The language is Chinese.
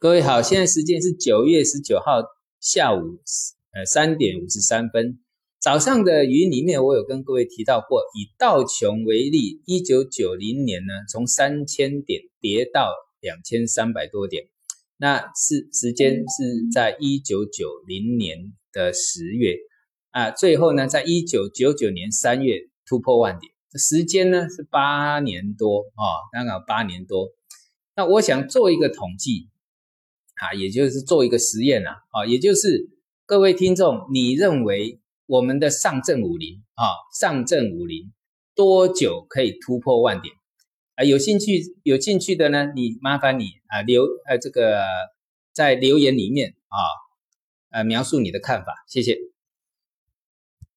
各位好，现在时间是九月十九号下午呃三点五十三分。早上的语音里面，我有跟各位提到过，以道琼为例，一九九零年呢，从三千点跌到两千三百多点，那是时间是在一九九零年的十月啊，最后呢，在一九九九年三月突破万点，时间呢是八年多啊，刚好八年多。那我想做一个统计。啊，也就是做一个实验啊，啊，也就是各位听众，你认为我们的上证五零啊，上证五零多久可以突破万点？啊，有兴趣有兴趣的呢，你麻烦你啊留呃这个在留言里面啊，呃描述你的看法，谢谢。